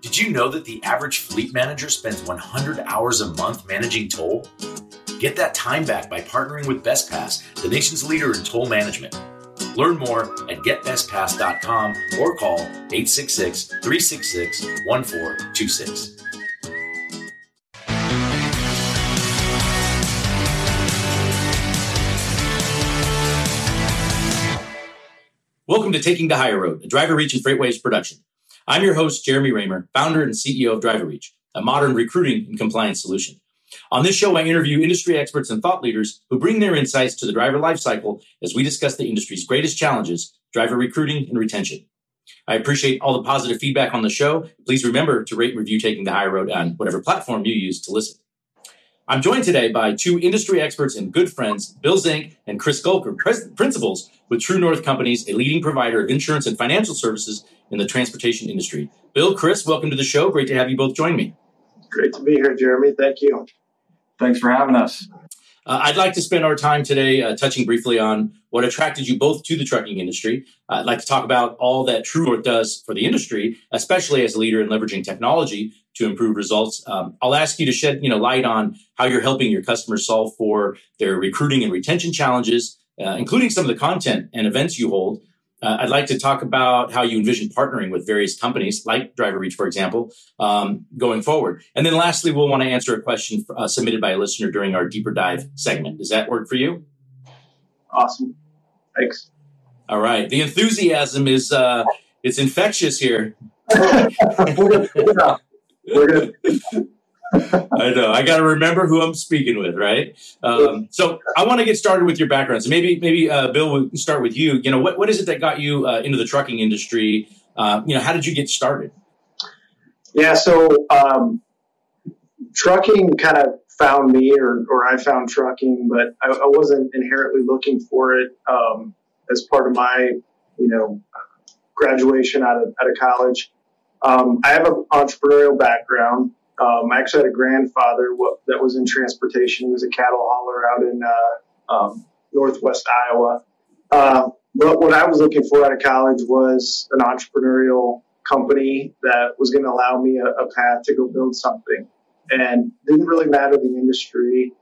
Did you know that the average fleet manager spends 100 hours a month managing toll? Get that time back by partnering with BestPass, the nation's leader in toll management. Learn more at getbestpass.com or call 866 366 1426. Welcome to Taking the Hire Road, a DriverReach and FreightWaves production. I'm your host, Jeremy Reymer, founder and CEO of DriverReach, a modern recruiting and compliance solution. On this show, I interview industry experts and thought leaders who bring their insights to the driver lifecycle as we discuss the industry's greatest challenges, driver recruiting and retention. I appreciate all the positive feedback on the show. Please remember to rate and review Taking the High Road on whatever platform you use to listen. I'm joined today by two industry experts and good friends, Bill Zenk and Chris Gulker, pres- principals with True North Companies, a leading provider of insurance and financial services in the transportation industry. Bill, Chris, welcome to the show. Great to have you both join me. Great to be here, Jeremy. Thank you. Thanks for having us. Uh, I'd like to spend our time today uh, touching briefly on what attracted you both to the trucking industry. Uh, I'd like to talk about all that True North does for the industry, especially as a leader in leveraging technology to improve results. Um, I'll ask you to shed you know light on how you're helping your customers solve for their recruiting and retention challenges, uh, including some of the content and events you hold. Uh, I'd like to talk about how you envision partnering with various companies like DriverReach, for example, um, going forward. And then lastly, we'll want to answer a question uh, submitted by a listener during our deeper dive segment. Does that work for you? Awesome. Thanks. All right. The enthusiasm is uh, it's infectious here. We're gonna, I know. I got to remember who I'm speaking with, right? Um, so I want to get started with your background. So maybe, maybe uh, Bill, we'll start with you. You know, what what is it that got you uh, into the trucking industry? Uh, you know, how did you get started? yeah, so um, trucking kind of found me, or, or I found trucking, but I, I wasn't inherently looking for it um, as part of my, you know, graduation out of, out of college. Um, I have an entrepreneurial background. Um, I actually had a grandfather that was in transportation. He was a cattle hauler out in uh, um, northwest Iowa. Uh, but what I was looking for out of college was an entrepreneurial company that was going to allow me a, a path to go build something. And didn't really matter the industry.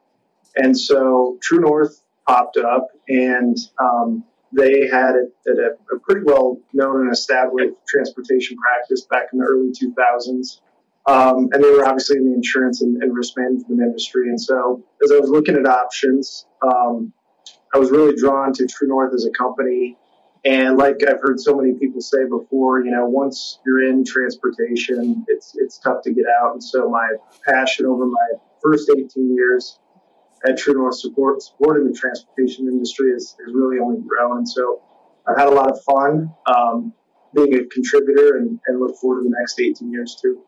And so True North popped up, and um, they had a, a, a pretty well known and established transportation practice back in the early 2000s. Um, and they were obviously in the insurance and, and, risk management industry. And so, as I was looking at options, um, I was really drawn to True North as a company. And like I've heard so many people say before, you know, once you're in transportation, it's it's tough to get out. And so, my passion over my first 18 years at True North support supporting the transportation industry has, has really only grown. So, I've had a lot of fun um, being a contributor, and, and look forward to the next 18 years too.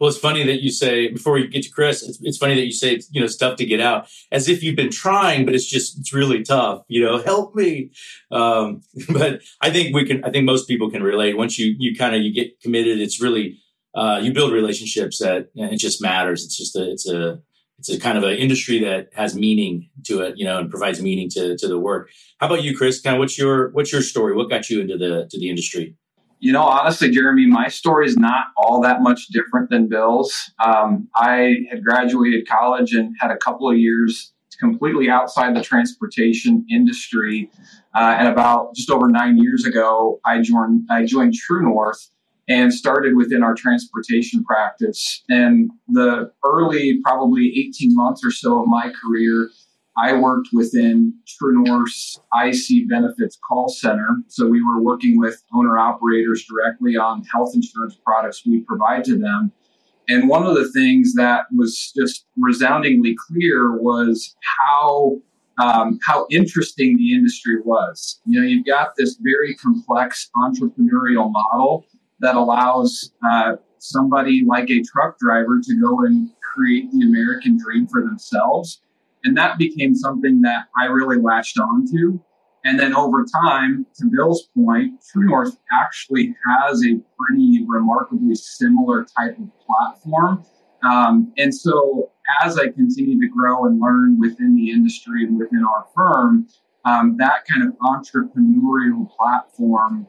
Well, it's funny that you say before we get to Chris. It's, it's funny that you say you know it's tough to get out, as if you've been trying, but it's just it's really tough. You know, help me. Um, but I think we can. I think most people can relate. Once you you kind of you get committed, it's really uh, you build relationships that it just matters. It's just a it's a it's a kind of an industry that has meaning to it, you know, and provides meaning to to the work. How about you, Chris? Kind of what's your what's your story? What got you into the to the industry? You know, honestly, Jeremy, my story is not all that much different than Bill's. Um, I had graduated college and had a couple of years completely outside the transportation industry. Uh, and about just over nine years ago, I joined I joined True North and started within our transportation practice. And the early, probably 18 months or so of my career, I worked within True North's IC benefits call center. So we were working with owner operators directly on health insurance products we provide to them. And one of the things that was just resoundingly clear was how um, how interesting the industry was. You know, you've got this very complex entrepreneurial model that allows uh, somebody like a truck driver to go and create the American dream for themselves and that became something that I really latched onto. And then over time, to Bill's point, True North actually has a pretty remarkably similar type of platform. Um, and so as I continue to grow and learn within the industry and within our firm, um, that kind of entrepreneurial platform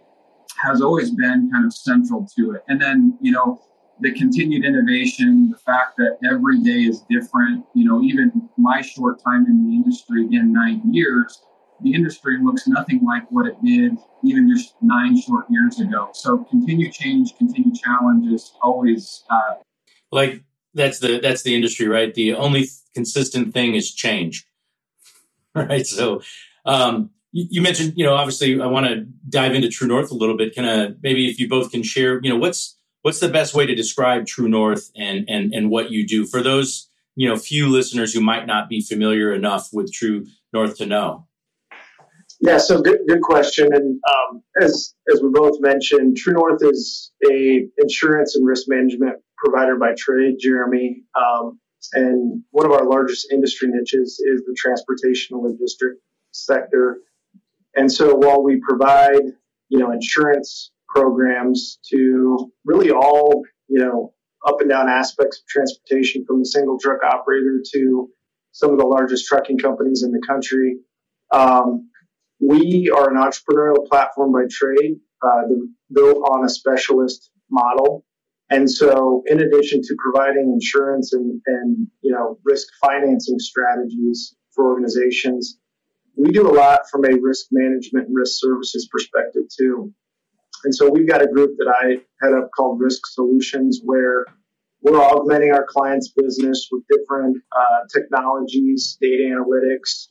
has always been kind of central to it. And then, you know, the continued innovation, the fact that every day is different, you know, even my short time in the industry, again, nine years, the industry looks nothing like what it did even just nine short years ago. So continue change, continue challenge is always uh, like that's the that's the industry, right? The only consistent thing is change, right? So um, you, mentioned, you know, obviously, I want to dive into True North a little bit. Kind of maybe if you both can share, you know, what's what's the best way to describe True North and and and what you do for those you know few listeners who might not be familiar enough with True North to know. Yeah, so good, good question. And um, as as we both mentioned, True North is a insurance and risk management provider by trade, Jeremy. Um, and one of our largest industry niches is the transportation and logistics sector. And so while we provide, you know, insurance programs to really all, you know, up and down aspects of transportation from the single truck operator to some of the largest trucking companies in the country. Um, we are an entrepreneurial platform by trade, uh, built on a specialist model. And so, in addition to providing insurance and, and you know risk financing strategies for organizations, we do a lot from a risk management and risk services perspective too. And so we've got a group that I head up called Risk Solutions, where we're augmenting our clients' business with different uh, technologies, data analytics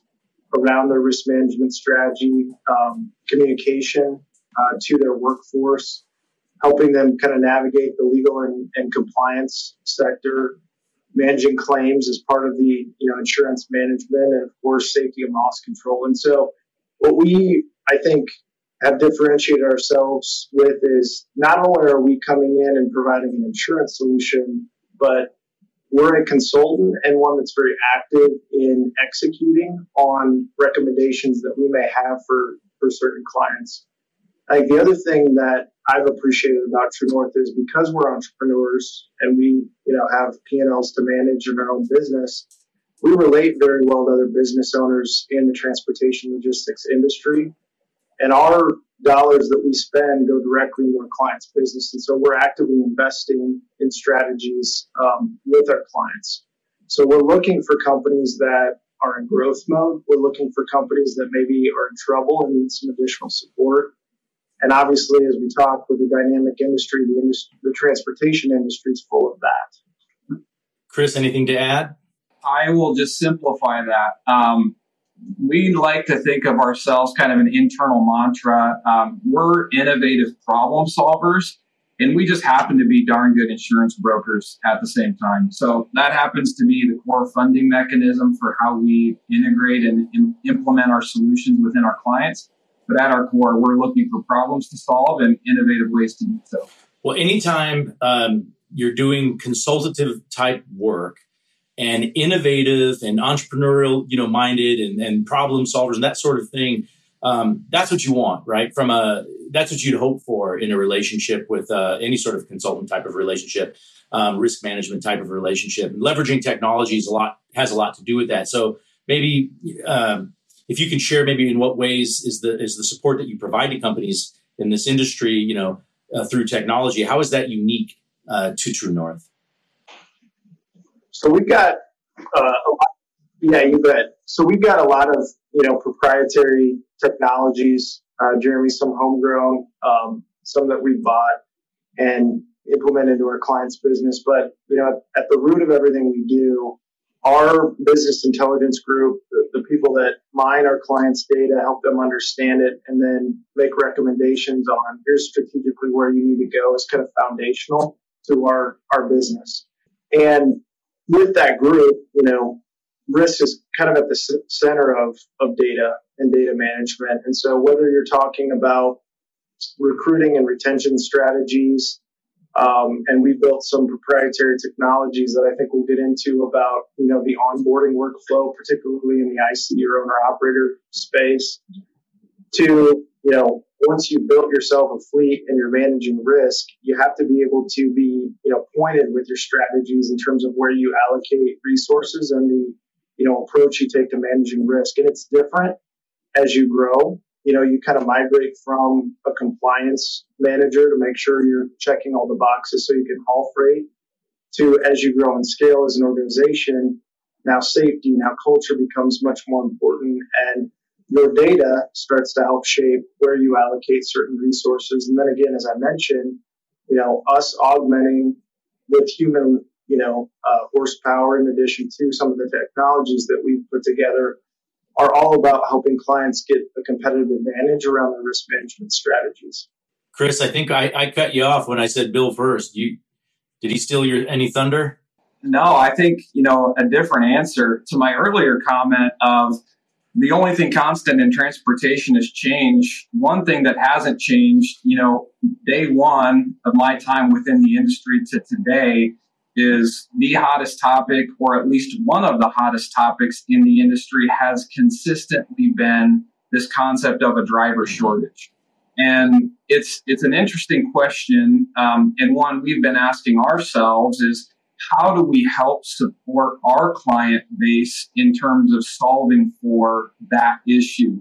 around their risk management strategy, um, communication uh, to their workforce, helping them kind of navigate the legal and, and compliance sector, managing claims as part of the you know insurance management, and of course safety and loss control. And so, what we I think have differentiated ourselves with is not only are we coming in and providing an insurance solution, but we're a consultant and one that's very active in executing on recommendations that we may have for, for certain clients. I think the other thing that I've appreciated about True North is because we're entrepreneurs and we, you know, have P&Ls to manage in our own business, we relate very well to other business owners in the transportation logistics industry and our dollars that we spend go directly into our clients' business. And so we're actively investing in strategies um, with our clients. So we're looking for companies that are in growth mode. We're looking for companies that maybe are in trouble and need some additional support. And obviously, as we talk with the dynamic industry, the, industry, the transportation industry is full of that. Chris, anything to add? I will just simplify that. Um, we like to think of ourselves kind of an internal mantra. Um, we're innovative problem solvers, and we just happen to be darn good insurance brokers at the same time. So that happens to be the core funding mechanism for how we integrate and Im- implement our solutions within our clients. But at our core, we're looking for problems to solve and innovative ways to do so. Well, anytime um, you're doing consultative type work, and innovative and entrepreneurial, you know, minded and, and problem solvers and that sort of thing. Um, that's what you want, right? From a that's what you'd hope for in a relationship with uh, any sort of consultant type of relationship, um, risk management type of relationship. And leveraging technology is a lot has a lot to do with that. So maybe um, if you can share, maybe in what ways is the is the support that you provide to companies in this industry, you know, uh, through technology, how is that unique uh, to True North? So we've got, uh, lot, yeah, you bet. So we've got a lot of, you know, proprietary technologies, uh, Jeremy, some homegrown, um, some that we bought and implemented into our clients' business. But, you know, at the root of everything we do, our business intelligence group, the, the, people that mine our clients' data, help them understand it, and then make recommendations on here's strategically where you need to go is kind of foundational to our, our business. And with that group, you know, risk is kind of at the center of, of data and data management. And so whether you're talking about recruiting and retention strategies, um, and we built some proprietary technologies that I think we'll get into about, you know, the onboarding workflow, particularly in the IC or owner operator space, to you know, once you've built yourself a fleet and you're managing risk, you have to be able to be, you know, pointed with your strategies in terms of where you allocate resources and the, you know, approach you take to managing risk. And it's different as you grow. You know, you kind of migrate from a compliance manager to make sure you're checking all the boxes so you can haul freight to as you grow and scale as an organization, now safety, now culture becomes much more important and your data starts to help shape where you allocate certain resources. And then again, as I mentioned, you know, us augmenting with human, you know, uh, horsepower in addition to some of the technologies that we've put together are all about helping clients get a competitive advantage around their risk management strategies. Chris, I think I, I cut you off when I said Bill first. You did he steal your any thunder? No, I think you know a different answer to my earlier comment of the only thing constant in transportation is change. One thing that hasn't changed, you know, day one of my time within the industry to today is the hottest topic, or at least one of the hottest topics in the industry, has consistently been this concept of a driver shortage. And it's it's an interesting question, um, and one we've been asking ourselves is how do we help support our client base in terms of solving for that issue?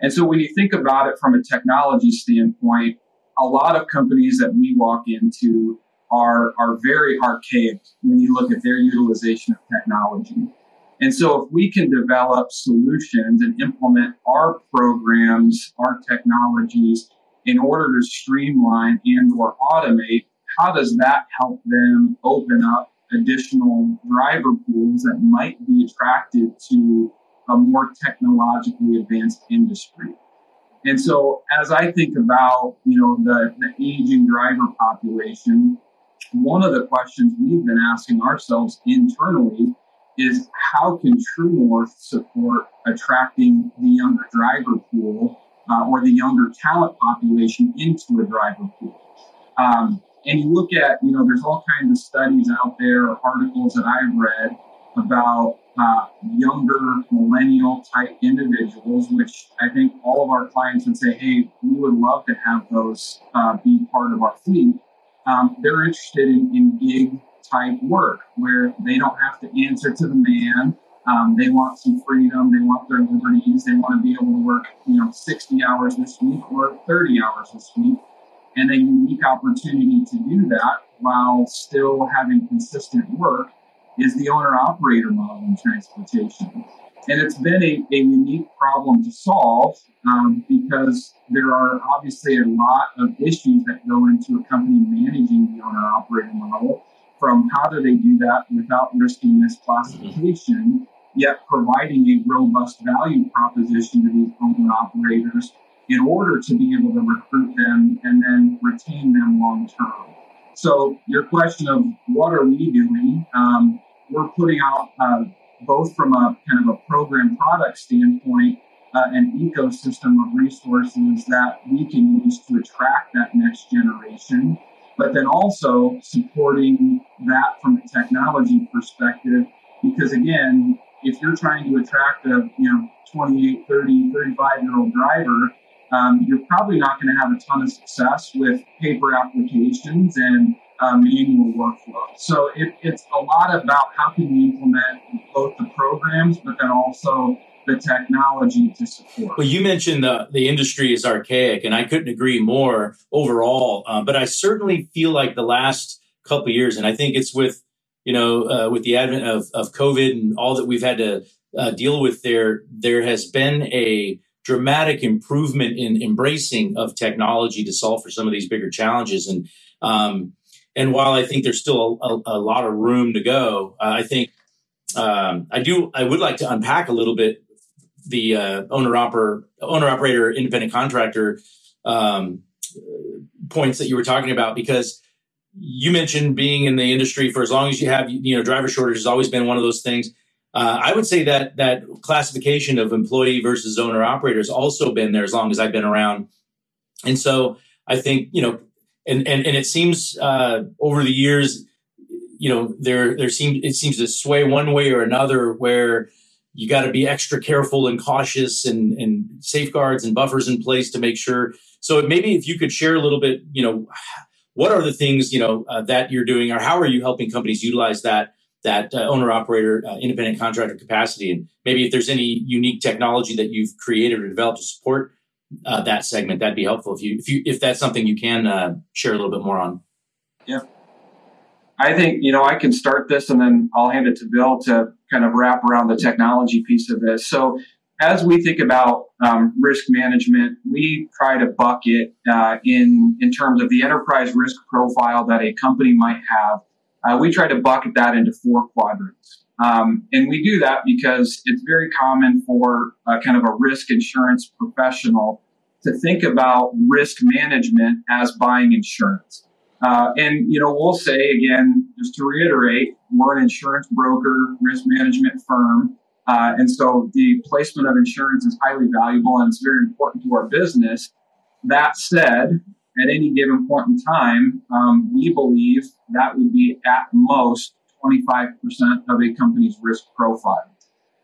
And so when you think about it from a technology standpoint, a lot of companies that we walk into are, are very archaic when you look at their utilization of technology. And so if we can develop solutions and implement our programs, our technologies in order to streamline and or automate, how does that help them open up additional driver pools that might be attracted to a more technologically advanced industry? And so as I think about, you know, the, the aging driver population, one of the questions we've been asking ourselves internally is how can True North support attracting the younger driver pool uh, or the younger talent population into a driver pool? Um, and you look at, you know, there's all kinds of studies out there, articles that I've read about uh, younger millennial type individuals, which I think all of our clients would say, hey, we would love to have those uh, be part of our fleet um, they're interested in, in gig type work where they don't have to answer to the man. Um, they want some freedom. They want their liberties. They want to be able to work, you know, 60 hours this week or 30 hours this week. And a unique opportunity to do that while still having consistent work is the owner operator model in transportation. And it's been a, a unique problem to solve um, because there are obviously a lot of issues that go into a company managing the owner operator model from how do they do that without risking misclassification, yet providing a robust value proposition to these owner operators in order to be able to recruit them and then retain them long term. So, your question of what are we doing? Um, we're putting out uh, both from a kind of a program product standpoint, uh, an ecosystem of resources that we can use to attract that next generation, but then also supporting that from a technology perspective. Because again, if you're trying to attract a you know 28, 30, 35 year old driver, um, you're probably not going to have a ton of success with paper applications and uh, manual workflow. So it, it's a lot about how can we implement both the programs, but then also the technology to support. Well, you mentioned the, the industry is archaic, and I couldn't agree more overall. Uh, but I certainly feel like the last couple years, and I think it's with you know uh, with the advent of, of COVID and all that we've had to uh, deal with there, there has been a dramatic improvement in embracing of technology to solve for some of these bigger challenges. And um, and while I think there's still a, a, a lot of room to go, uh, I think um, I do. I would like to unpack a little bit the uh, owner operator, owner operator, independent contractor um, points that you were talking about because you mentioned being in the industry for as long as you have. You know, driver shortage has always been one of those things. Uh, I would say that that classification of employee versus owner operator has also been there as long as I've been around, and so I think you know and and and it seems uh, over the years, you know, there there seems it seems to sway one way or another where you got to be extra careful and cautious and and safeguards and buffers in place to make sure. So maybe if you could share a little bit, you know, what are the things you know uh, that you're doing, or how are you helping companies utilize that that uh, owner operator uh, independent contractor capacity, and maybe if there's any unique technology that you've created or developed to support uh, that segment, that'd be helpful if you if you if that's something you can uh, share a little bit more on. Yeah, I think you know I can start this and then I'll hand it to Bill to kind of wrap around the technology piece of this. So as we think about um, risk management, we try to bucket uh, in in terms of the enterprise risk profile that a company might have. Uh, we try to bucket that into four quadrants, um, and we do that because it's very common for uh, kind of a risk insurance professional to think about risk management as buying insurance. Uh, and you know, we'll say again, just to reiterate, we're an insurance broker, risk management firm. Uh, and so the placement of insurance is highly valuable and it's very important to our business. That said, at any given point in time, um, we believe that would be at most 25% of a company's risk profile.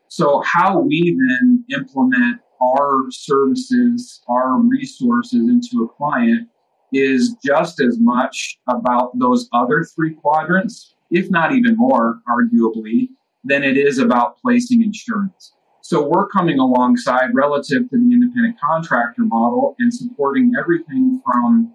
So, how we then implement our services, our resources into a client is just as much about those other three quadrants, if not even more, arguably, than it is about placing insurance. So we're coming alongside relative to the independent contractor model and supporting everything from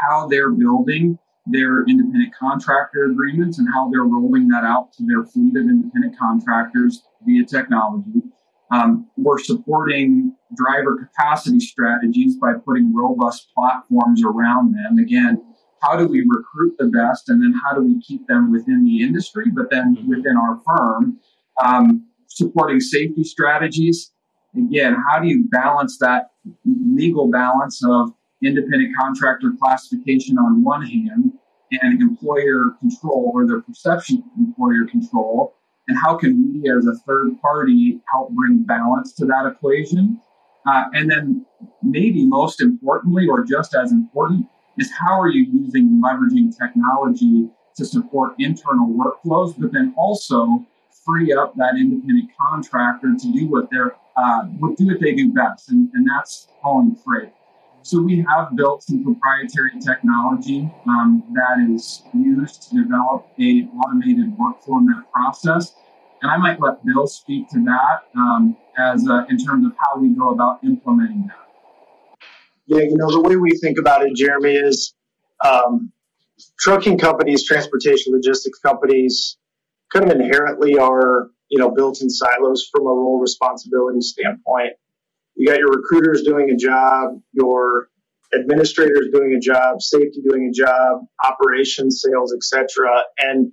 how they're building their independent contractor agreements and how they're rolling that out to their fleet of independent contractors via technology. Um, we're supporting driver capacity strategies by putting robust platforms around them. Again, how do we recruit the best and then how do we keep them within the industry, but then within our firm, um, supporting safety strategies. Again, how do you balance that legal balance of independent contractor classification on one hand and employer control or their perception of employer control? And how can we as a third party help bring balance to that equation? Uh, and then maybe most importantly, or just as important, is how are you using leveraging technology to support internal workflows, but then also free up that independent contractor to do what they're uh, do what they do best, and, and that's hauling freight. So we have built some proprietary technology um, that is used to develop a automated workflow in that process. And I might let Bill speak to that um, as uh, in terms of how we go about implementing that. Yeah, you know, the way we think about it, Jeremy, is um, trucking companies, transportation logistics companies kind of inherently are, you know, built in silos from a role responsibility standpoint. You got your recruiters doing a job, your administrators doing a job, safety doing a job, operations, sales, etc. And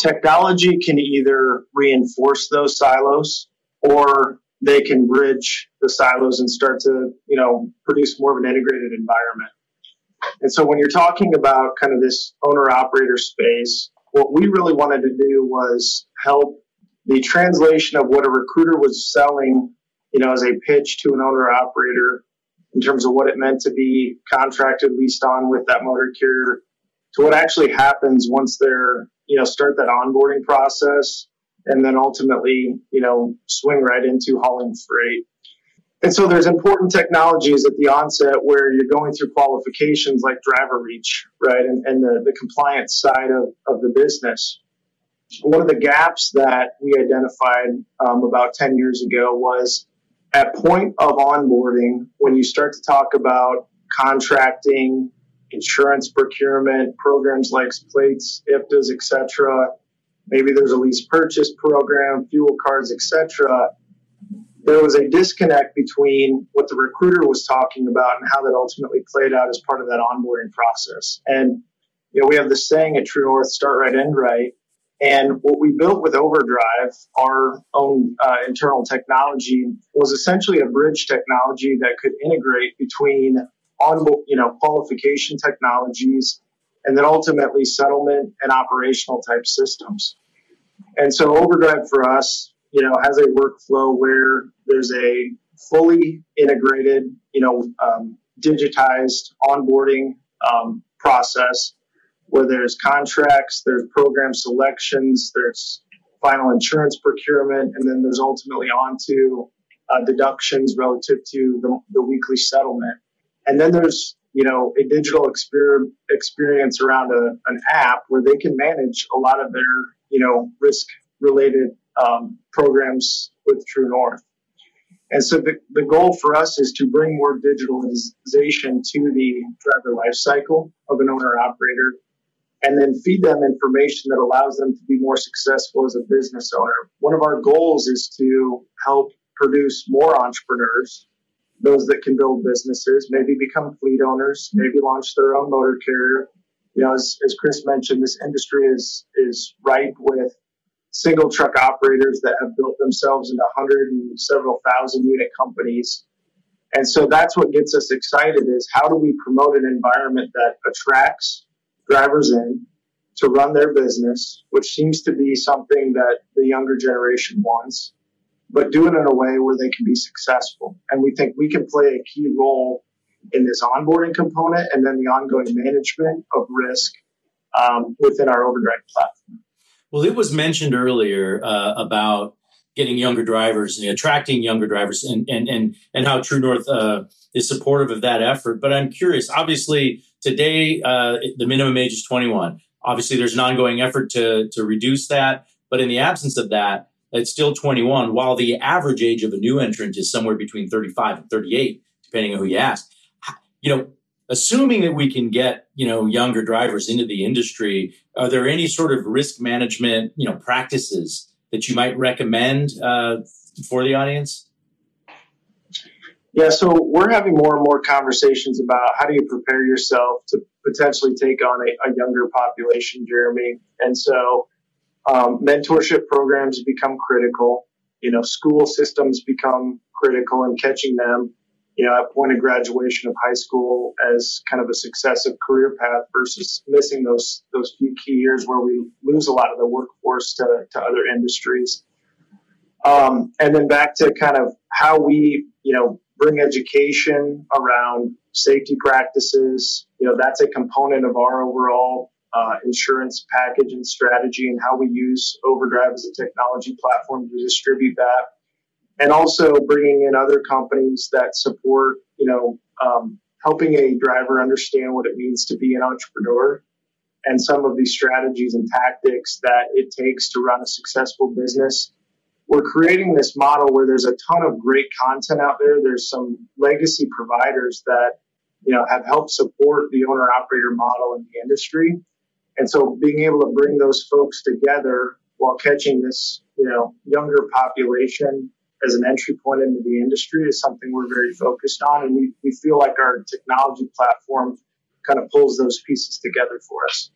technology can either reinforce those silos or they can bridge the silos and start to, you know, produce more of an integrated environment. And so when you're talking about kind of this owner operator space, what we really wanted to do was help the translation of what a recruiter was selling, you know, as a pitch to an owner operator in terms of what it meant to be contracted, leased on with that motor carrier to what actually happens once they're, you know, start that onboarding process and then ultimately, you know, swing right into hauling freight. And so there's important technologies at the onset where you're going through qualifications like DriverReach, right, and, and the, the compliance side of, of the business. One of the gaps that we identified um, about 10 years ago was at point of onboarding, when you start to talk about contracting, insurance procurement, programs like plates, IFTAs, etc., maybe there's a lease purchase program, fuel cards, etc. There was a disconnect between what the recruiter was talking about and how that ultimately played out as part of that onboarding process. And you know, we have this saying at True North: "Start right, end right." And what we built with Overdrive, our own uh, internal technology, was essentially a bridge technology that could integrate between on, you know, qualification technologies and then ultimately settlement and operational type systems. And so Overdrive for us, you know, has a workflow where there's a fully integrated, you know, um, digitized onboarding um, process where there's contracts, there's program selections, there's final insurance procurement, and then there's ultimately on to uh, deductions relative to the, the weekly settlement. And then there's you know, a digital exper- experience around a, an app where they can manage a lot of their, you know, risk related um, programs with True North. And so the, the goal for us is to bring more digitalization to the driver life cycle of an owner operator and then feed them information that allows them to be more successful as a business owner. One of our goals is to help produce more entrepreneurs, those that can build businesses, maybe become fleet owners, maybe launch their own motor carrier. You know, as, as Chris mentioned, this industry is is ripe with single truck operators that have built themselves into hundred and several thousand unit companies. And so that's what gets us excited is how do we promote an environment that attracts drivers in to run their business, which seems to be something that the younger generation wants, but do it in a way where they can be successful. And we think we can play a key role in this onboarding component and then the ongoing management of risk um, within our Overdrive platform. Well, it was mentioned earlier uh, about getting younger drivers and attracting younger drivers and and and, and how True North uh, is supportive of that effort. But I'm curious, obviously, today uh, the minimum age is 21. Obviously, there's an ongoing effort to, to reduce that. But in the absence of that, it's still 21, while the average age of a new entrant is somewhere between 35 and 38, depending on who you ask. You know, assuming that we can get, you know, younger drivers into the industry, are there any sort of risk management, you know, practices that you might recommend uh, for the audience? Yeah, so we're having more and more conversations about how do you prepare yourself to potentially take on a, a younger population, Jeremy. And so um, mentorship programs become critical. You know, school systems become critical in catching them, you know, at point of graduation of high school as kind of a successive career path versus missing those those few key years where we lose a lot of the workforce to, to other industries. Um, and then back to kind of how we, you know, bring education around safety practices. You know, that's a component of our overall uh, insurance package and strategy and how we use Overdrive as a technology platform to distribute that. And also bringing in other companies that support, you know, um, helping a driver understand what it means to be an entrepreneur and some of these strategies and tactics that it takes to run a successful business we're creating this model where there's a ton of great content out there. There's some legacy providers that, you know, have helped support the owner operator model in the industry. And so being able to bring those folks together while catching this, you know, younger population as an entry point into the industry is something we're very focused on. And we, we feel like our technology platform kind of pulls those pieces together for us.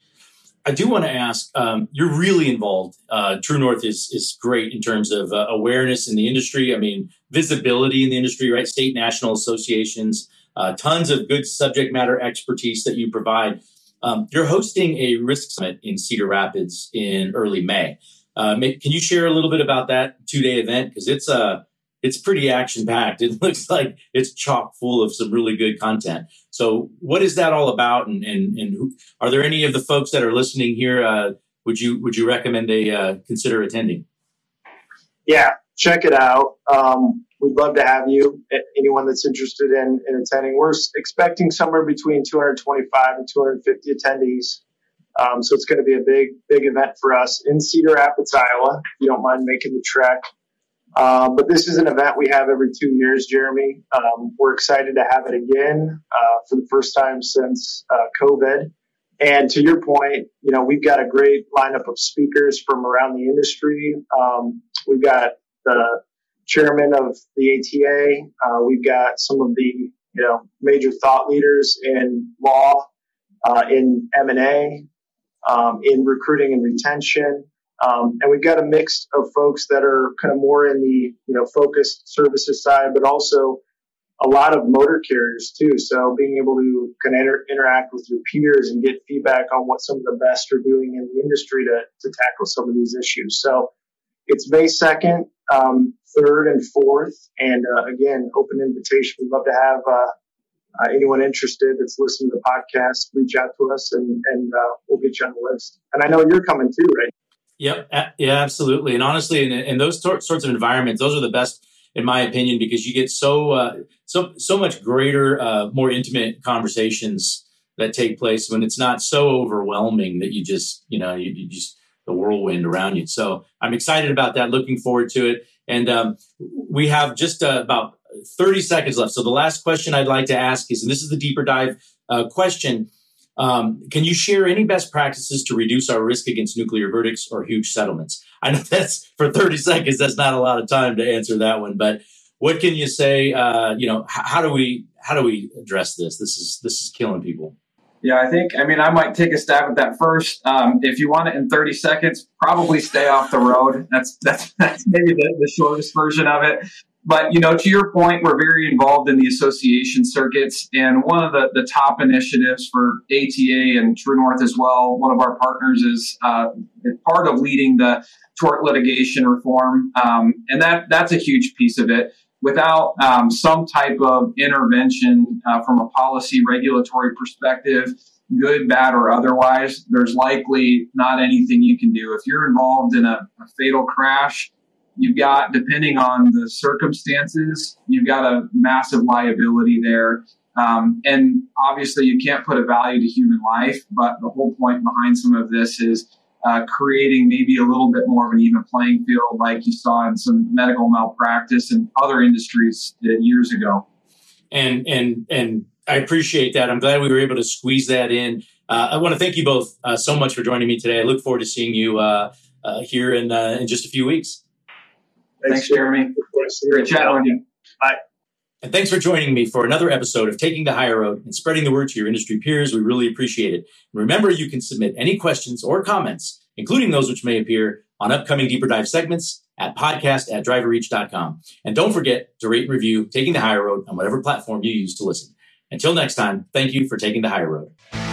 I do want to ask. Um, you're really involved. Uh, True North is is great in terms of uh, awareness in the industry. I mean, visibility in the industry, right? State, national associations, uh, tons of good subject matter expertise that you provide. Um, you're hosting a risk summit in Cedar Rapids in early May. Uh, can you share a little bit about that two day event? Because it's a it's pretty action packed. It looks like it's chock full of some really good content. So, what is that all about? And and, and who, are there any of the folks that are listening here? Uh, would you would you recommend they uh, consider attending? Yeah, check it out. Um, we'd love to have you. Anyone that's interested in, in attending, we're expecting somewhere between 225 and 250 attendees. Um, so it's going to be a big, big event for us in Cedar Rapids, Iowa. If you don't mind making the trek, um, but this is an event we have every two years, Jeremy. Um, we're excited to have it again uh, for the first time since uh, COVID. And to your point, you know, we've got a great lineup of speakers from around the industry. Um, we've got the chairman of the ATA. Uh, we've got some of the, you know, major thought leaders in law, uh, in M&A, um, in recruiting and retention. Um, and we've got a mix of folks that are kind of more in the you know focused services side, but also a lot of motor carriers too. So being able to kind of inter- interact with your peers and get feedback on what some of the best are doing in the industry to, to tackle some of these issues. So it's May 2nd, um, 3rd, and 4th. And uh, again, open invitation. We'd love to have uh, uh, anyone interested that's listening to the podcast reach out to us and, and uh, we'll get you on the list. And I know you're coming too, right? Yep. Yeah, absolutely. And honestly, in, in those sorts of environments, those are the best, in my opinion, because you get so uh, so so much greater, uh, more intimate conversations that take place when it's not so overwhelming that you just you know you, you just the whirlwind around you. So I'm excited about that. Looking forward to it. And um, we have just uh, about 30 seconds left. So the last question I'd like to ask is, and this is the deeper dive uh, question. Um, can you share any best practices to reduce our risk against nuclear verdicts or huge settlements? I know that's for 30 seconds. That's not a lot of time to answer that one, but what can you say? Uh, you know, how do we how do we address this? This is this is killing people. Yeah, I think, I mean, I might take a stab at that first. Um, if you want it in 30 seconds, probably stay off the road. That's, that's, that's maybe the, the shortest version of it. But, you know, to your point, we're very involved in the association circuits. And one of the, the top initiatives for ATA and True North as well, one of our partners is uh, part of leading the tort litigation reform. Um, and that, that's a huge piece of it without um, some type of intervention uh, from a policy regulatory perspective, good, bad, or otherwise, there's likely not anything you can do. If you're involved in a, a fatal crash, you've got, depending on the circumstances, you've got a massive liability there. Um, and obviously, you can't put a value to human life, but the whole point behind some of this is uh, creating maybe a little bit more of an even playing field, like you saw in some medical malpractice and other industries years ago. And and and I appreciate that. I'm glad we were able to squeeze that in. Uh, I want to thank you both uh, so much for joining me today. I look forward to seeing you uh, uh, here in uh, in just a few weeks. Thanks, Jeremy. Great chatting with you. Bye. And thanks for joining me for another episode of Taking the Hire Road and spreading the word to your industry peers. We really appreciate it. And remember, you can submit any questions or comments, including those which may appear on upcoming deeper dive segments at podcast at driverreach.com. And don't forget to rate and review Taking the Hire Road on whatever platform you use to listen. Until next time, thank you for taking the higher road.